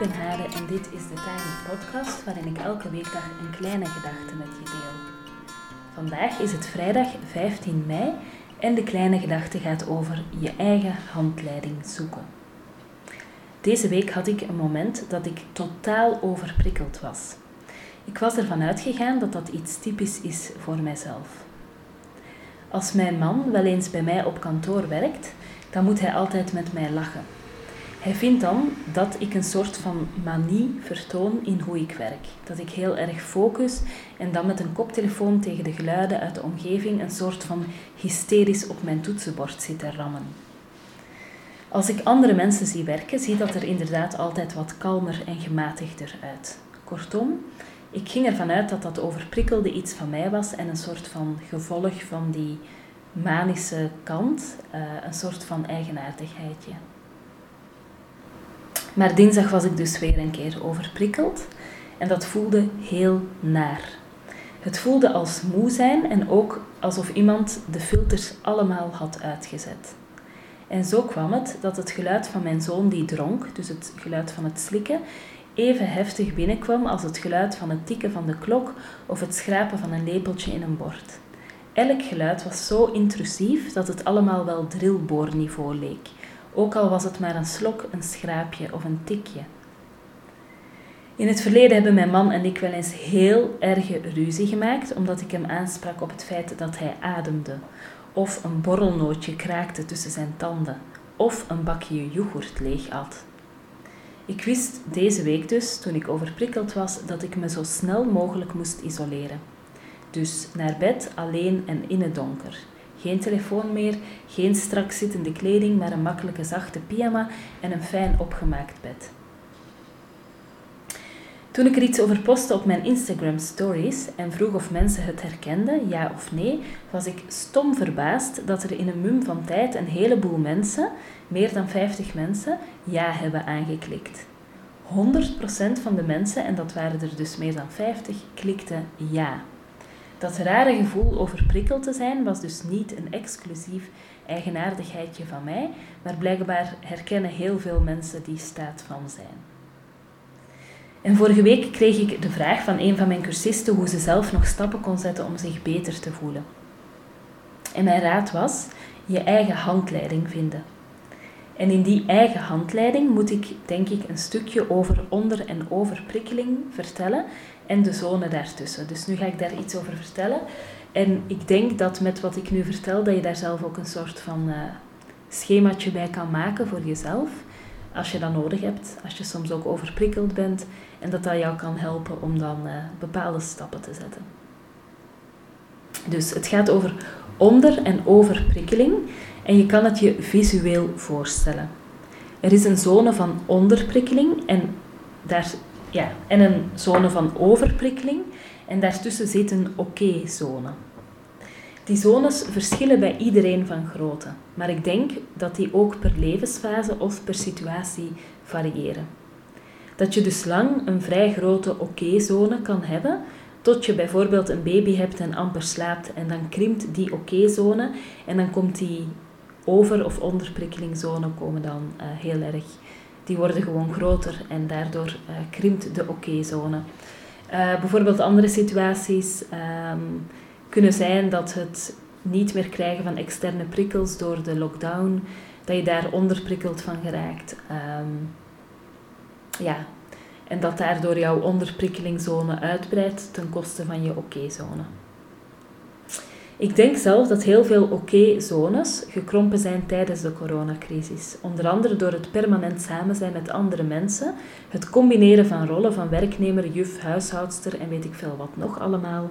ik ben Hade en dit is de Tiny Podcast waarin ik elke weekdag een kleine gedachte met je deel. Vandaag is het vrijdag 15 mei en de kleine gedachte gaat over je eigen handleiding zoeken. Deze week had ik een moment dat ik totaal overprikkeld was. Ik was ervan uitgegaan dat dat iets typisch is voor mijzelf. Als mijn man wel eens bij mij op kantoor werkt, dan moet hij altijd met mij lachen. Hij vindt dan dat ik een soort van manie vertoon in hoe ik werk. Dat ik heel erg focus en dan met een koptelefoon tegen de geluiden uit de omgeving een soort van hysterisch op mijn toetsenbord zit te rammen. Als ik andere mensen zie werken, ziet dat er inderdaad altijd wat kalmer en gematigder uit. Kortom, ik ging ervan uit dat dat overprikkelde iets van mij was en een soort van gevolg van die manische kant, uh, een soort van eigenaardigheidje. Maar dinsdag was ik dus weer een keer overprikkeld en dat voelde heel naar. Het voelde als moe zijn en ook alsof iemand de filters allemaal had uitgezet. En zo kwam het dat het geluid van mijn zoon die dronk, dus het geluid van het slikken, even heftig binnenkwam als het geluid van het tikken van de klok of het schrapen van een lepeltje in een bord. Elk geluid was zo intrusief dat het allemaal wel drillboorniveau leek ook al was het maar een slok, een schraapje of een tikje. In het verleden hebben mijn man en ik wel eens heel erge ruzie gemaakt omdat ik hem aansprak op het feit dat hij ademde, of een borrelnootje kraakte tussen zijn tanden, of een bakje yoghurt leeg at. Ik wist deze week dus, toen ik overprikkeld was, dat ik me zo snel mogelijk moest isoleren. Dus naar bed alleen en in het donker. Geen telefoon meer, geen strak zittende kleding, maar een makkelijke zachte pyjama en een fijn opgemaakt bed. Toen ik er iets over postte op mijn Instagram stories en vroeg of mensen het herkenden, ja of nee, was ik stom verbaasd dat er in een mum van tijd een heleboel mensen, meer dan 50 mensen, ja hebben aangeklikt. 100% van de mensen, en dat waren er dus meer dan 50, klikten ja. Dat rare gevoel overprikkeld te zijn was dus niet een exclusief eigenaardigheidje van mij, maar blijkbaar herkennen heel veel mensen die staat van zijn. En vorige week kreeg ik de vraag van een van mijn cursisten hoe ze zelf nog stappen kon zetten om zich beter te voelen. En mijn raad was je eigen handleiding vinden. En in die eigen handleiding moet ik, denk ik, een stukje over onder- en overprikkeling vertellen en de zone daartussen. Dus nu ga ik daar iets over vertellen. En ik denk dat met wat ik nu vertel, dat je daar zelf ook een soort van uh, schemaatje bij kan maken voor jezelf. Als je dat nodig hebt, als je soms ook overprikkeld bent. En dat dat jou kan helpen om dan uh, bepaalde stappen te zetten. Dus het gaat over onder- en overprikkeling. En je kan het je visueel voorstellen. Er is een zone van onderprikkeling en, daar, ja, en een zone van overprikkeling. En daartussen zit een oké-zone. Die zones verschillen bij iedereen van grootte, maar ik denk dat die ook per levensfase of per situatie variëren. Dat je dus lang een vrij grote oké-zone kan hebben, tot je bijvoorbeeld een baby hebt en amper slaapt en dan krimpt die oké-zone en dan komt die over- of onderprikkelingzone komen dan uh, heel erg. Die worden gewoon groter en daardoor uh, krimpt de oké-zone. Uh, bijvoorbeeld andere situaties um, kunnen zijn dat het niet meer krijgen van externe prikkels door de lockdown, dat je daar onderprikkeld van geraakt. Um, ja, en dat daardoor jouw onderprikkelingzone uitbreidt ten koste van je oké-zone. Ik denk zelf dat heel veel oké-zones gekrompen zijn tijdens de coronacrisis. Onder andere door het permanent samen zijn met andere mensen, het combineren van rollen van werknemer, juf, huishoudster en weet ik veel wat nog allemaal.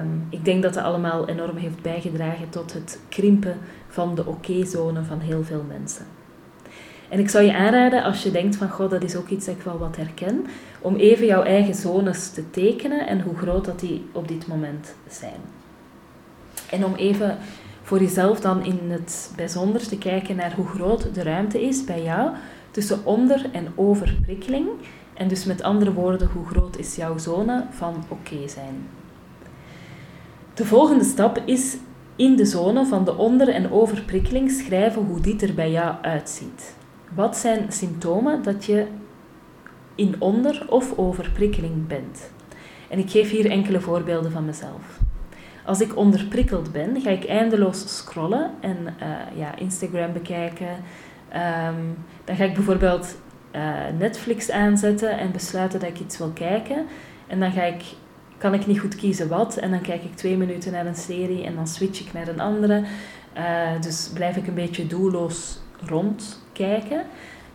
Um, ik denk dat dat allemaal enorm heeft bijgedragen tot het krimpen van de oké-zone van heel veel mensen. En ik zou je aanraden, als je denkt van, god, dat is ook iets dat ik wel wat herken, om even jouw eigen zones te tekenen en hoe groot dat die op dit moment zijn. En om even voor jezelf dan in het bijzonder te kijken naar hoe groot de ruimte is bij jou tussen onder- en overprikkeling. En dus met andere woorden, hoe groot is jouw zone van oké zijn. De volgende stap is in de zone van de onder- en overprikkeling schrijven hoe dit er bij jou uitziet. Wat zijn symptomen dat je in onder- of overprikkeling bent. En ik geef hier enkele voorbeelden van mezelf. Als ik onderprikkeld ben, ga ik eindeloos scrollen en uh, ja, Instagram bekijken. Um, dan ga ik bijvoorbeeld uh, Netflix aanzetten en besluiten dat ik iets wil kijken. En dan ga ik, kan ik niet goed kiezen wat. En dan kijk ik twee minuten naar een serie en dan switch ik naar een andere. Uh, dus blijf ik een beetje doelloos rondkijken.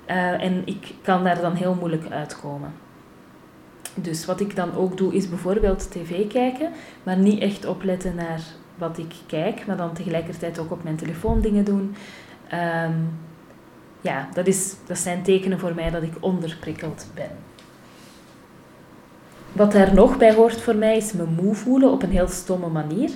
Uh, en ik kan daar dan heel moeilijk uitkomen. Dus wat ik dan ook doe, is bijvoorbeeld tv kijken, maar niet echt opletten naar wat ik kijk, maar dan tegelijkertijd ook op mijn telefoon dingen doen. Um, ja, dat, is, dat zijn tekenen voor mij dat ik onderprikkeld ben. Wat daar nog bij hoort voor mij is me moe voelen op een heel stomme manier.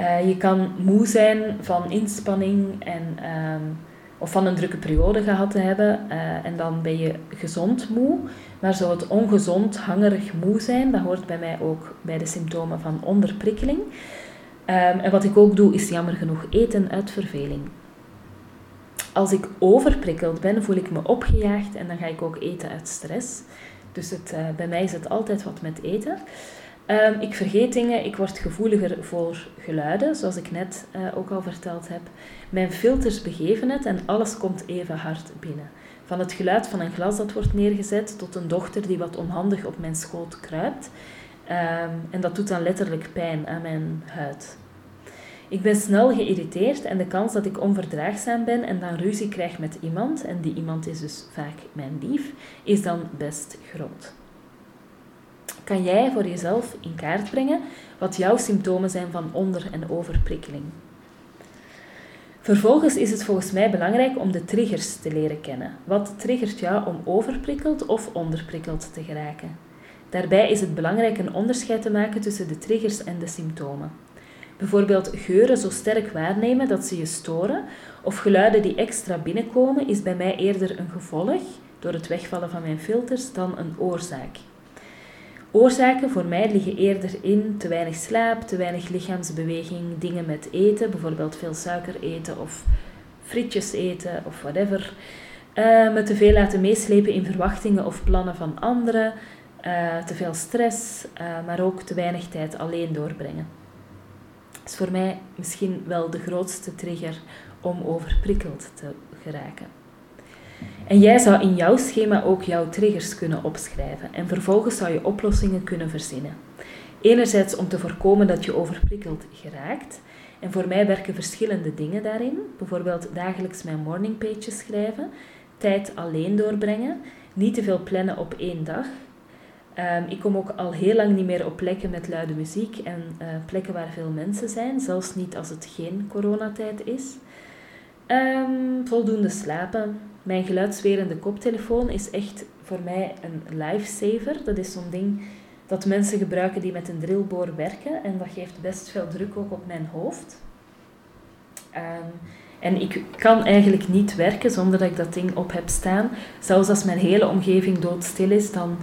Uh, je kan moe zijn van inspanning en, um, of van een drukke periode gehad te hebben uh, en dan ben je gezond moe. Maar zo het ongezond, hangerig moe zijn, dat hoort bij mij ook bij de symptomen van onderprikkeling. Um, en wat ik ook doe, is jammer genoeg eten uit verveling. Als ik overprikkeld ben, voel ik me opgejaagd en dan ga ik ook eten uit stress. Dus het, uh, bij mij is het altijd wat met eten. Um, ik vergeet dingen, ik word gevoeliger voor geluiden, zoals ik net uh, ook al verteld heb. Mijn filters begeven het en alles komt even hard binnen. Van het geluid van een glas dat wordt neergezet tot een dochter die wat onhandig op mijn schoot kruipt. Um, en dat doet dan letterlijk pijn aan mijn huid. Ik ben snel geïrriteerd en de kans dat ik onverdraagzaam ben en dan ruzie krijg met iemand, en die iemand is dus vaak mijn lief, is dan best groot. Kan jij voor jezelf in kaart brengen wat jouw symptomen zijn van onder- en overprikkeling? Vervolgens is het volgens mij belangrijk om de triggers te leren kennen. Wat triggert jou om overprikkeld of onderprikkeld te geraken? Daarbij is het belangrijk een onderscheid te maken tussen de triggers en de symptomen. Bijvoorbeeld geuren zo sterk waarnemen dat ze je storen, of geluiden die extra binnenkomen, is bij mij eerder een gevolg door het wegvallen van mijn filters dan een oorzaak. Oorzaken voor mij liggen eerder in te weinig slaap, te weinig lichaamsbeweging, dingen met eten, bijvoorbeeld veel suiker eten of frietjes eten of whatever. Uh, me te veel laten meeslepen in verwachtingen of plannen van anderen, uh, te veel stress, uh, maar ook te weinig tijd alleen doorbrengen is voor mij misschien wel de grootste trigger om overprikkeld te geraken. En jij zou in jouw schema ook jouw triggers kunnen opschrijven en vervolgens zou je oplossingen kunnen verzinnen. Enerzijds om te voorkomen dat je overprikkeld geraakt. En voor mij werken verschillende dingen daarin. Bijvoorbeeld dagelijks mijn morningpage schrijven, tijd alleen doorbrengen, niet te veel plannen op één dag, Um, ik kom ook al heel lang niet meer op plekken met luide muziek en uh, plekken waar veel mensen zijn, zelfs niet als het geen coronatijd is. Um, voldoende slapen. Mijn geluidswerende koptelefoon is echt voor mij een lifesaver. Dat is zo'n ding dat mensen gebruiken die met een drillboor werken en dat geeft best veel druk ook op mijn hoofd. Um, en ik kan eigenlijk niet werken zonder dat ik dat ding op heb staan. Zelfs als mijn hele omgeving doodstil is, dan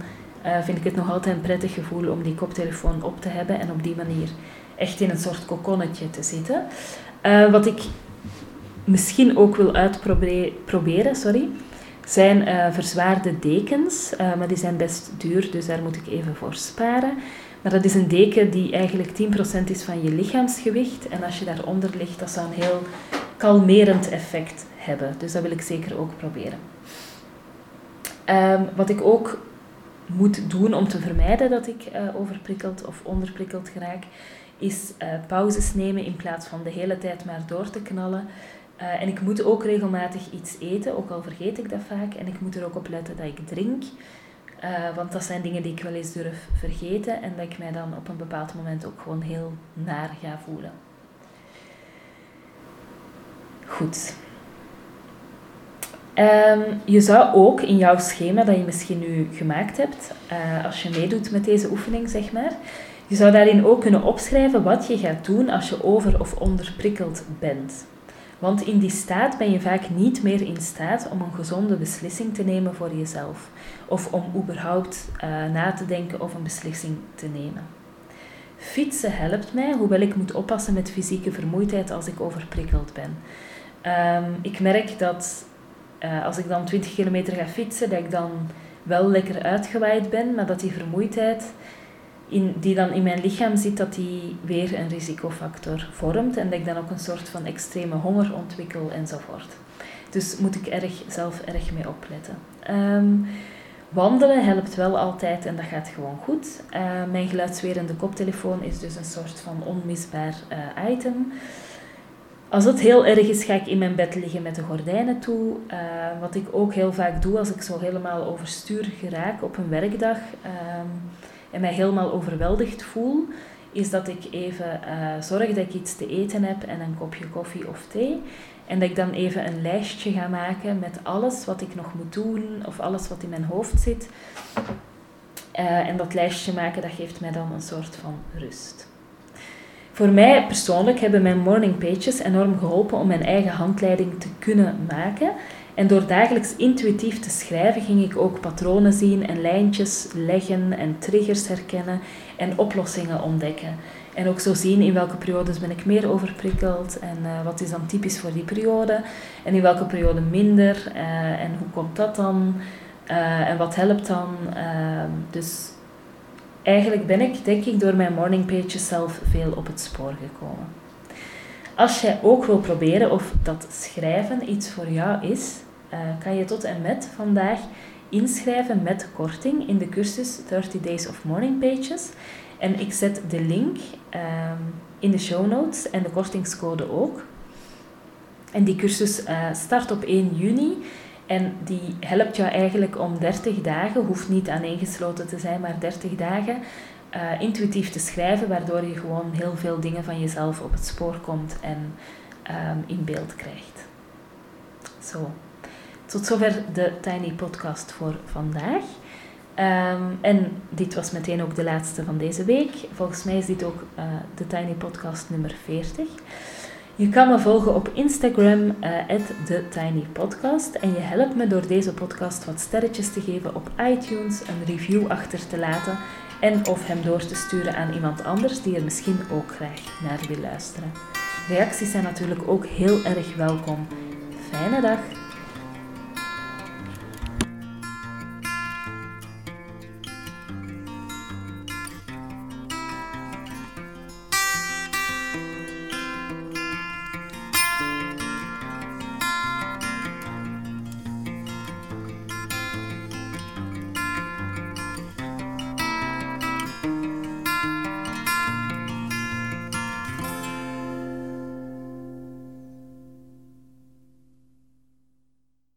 uh, vind ik het nog altijd een prettig gevoel om die koptelefoon op te hebben en op die manier echt in een soort kokonnetje te zitten. Uh, wat ik misschien ook wil uitproberen, sorry, zijn uh, verzwaarde dekens, maar die zijn best duur, dus daar moet ik even voor sparen. Maar dat is een deken die eigenlijk 10% is van je lichaamsgewicht. En als je daaronder ligt, dat zou een heel kalmerend effect hebben. Dus dat wil ik zeker ook proberen. Um, wat ik ook moet doen om te vermijden dat ik uh, overprikkeld of onderprikkeld geraak, is pauzes nemen in plaats van de hele tijd maar door te knallen. Uh, en ik moet ook regelmatig iets eten, ook al vergeet ik dat vaak. En ik moet er ook op letten dat ik drink. want dat zijn dingen die ik wel eens durf vergeten en dat ik mij dan op een bepaald moment ook gewoon heel naar ga voelen. Goed. Um, je zou ook in jouw schema dat je misschien nu gemaakt hebt, uh, als je meedoet met deze oefening, zeg maar, je zou daarin ook kunnen opschrijven wat je gaat doen als je over- of onderprikkeld bent. Want in die staat ben je vaak niet meer in staat om een gezonde beslissing te nemen voor jezelf. Of om überhaupt uh, na te denken of een beslissing te nemen. Fietsen helpt mij, hoewel ik moet oppassen met fysieke vermoeidheid als ik overprikkeld ben. Um, ik merk dat uh, als ik dan 20 kilometer ga fietsen, dat ik dan wel lekker uitgewaaid ben, maar dat die vermoeidheid in, die dan in mijn lichaam zit, dat die weer een risicofactor vormt en dat ik dan ook een soort van extreme honger ontwikkel enzovoort. Dus moet ik erg, zelf erg mee opletten. Ehm, wandelen helpt wel altijd en dat gaat gewoon goed. Uh, mijn geluidswerende koptelefoon is dus een soort van onmisbaar uh, item. Als het heel erg is, ga ik in mijn bed liggen met de gordijnen toe. Uh, wat ik ook heel vaak doe als ik zo helemaal overstuur geraak op een werkdag ehm, en mij helemaal overweldigd voel, is dat ik even zorg dat ik iets te eten heb en een kopje koffie of thee. En dat ik dan even een lijstje ga maken met alles wat ik nog moet doen of alles wat in mijn hoofd zit. Uh, en dat lijstje maken, dat geeft mij dan een soort van rust. Voor mij persoonlijk hebben mijn morning pages enorm geholpen om mijn eigen handleiding te kunnen maken. En door dagelijks intuïtief te schrijven ging ik ook patronen zien en lijntjes leggen en triggers herkennen en oplossingen ontdekken. En ook zo zien in welke periodes ben ik meer overprikkeld en uh, wat is dan typisch voor die periode. En in welke periode minder uh, en hoe komt dat dan uh, en wat helpt dan. Ehm, dus eigenlijk ben ik denk ik door mijn morning pages zelf veel op het spoor gekomen. Als jij ook wil proberen of dat schrijven iets voor jou is, kan je tot en met vandaag inschrijven met korting in de cursus 30 Days of Morning Pages. En ik zet de link um, in de show notes en de kortingscode ook. En die cursus uh, start op 1 juni. En die helpt jou eigenlijk om 30 dagen, hoeft niet aaneengesloten te zijn, maar 30 dagen uh, intuïtief te schrijven, waardoor je gewoon heel veel dingen van jezelf op het spoor komt en um, in beeld krijgt. Zo, tot zover de Tiny Podcast voor vandaag. Um, en dit was meteen ook de laatste van deze week. Volgens mij is dit ook uh, de Tiny Podcast nummer 40. Je kan me volgen op Instagram, uh, TheTinyPodcast. En je helpt me door deze podcast wat sterretjes te geven op iTunes, een review achter te laten en of hem door te sturen aan iemand anders die er misschien ook graag naar wil luisteren. Reacties zijn natuurlijk ook heel erg welkom. Fijne dag!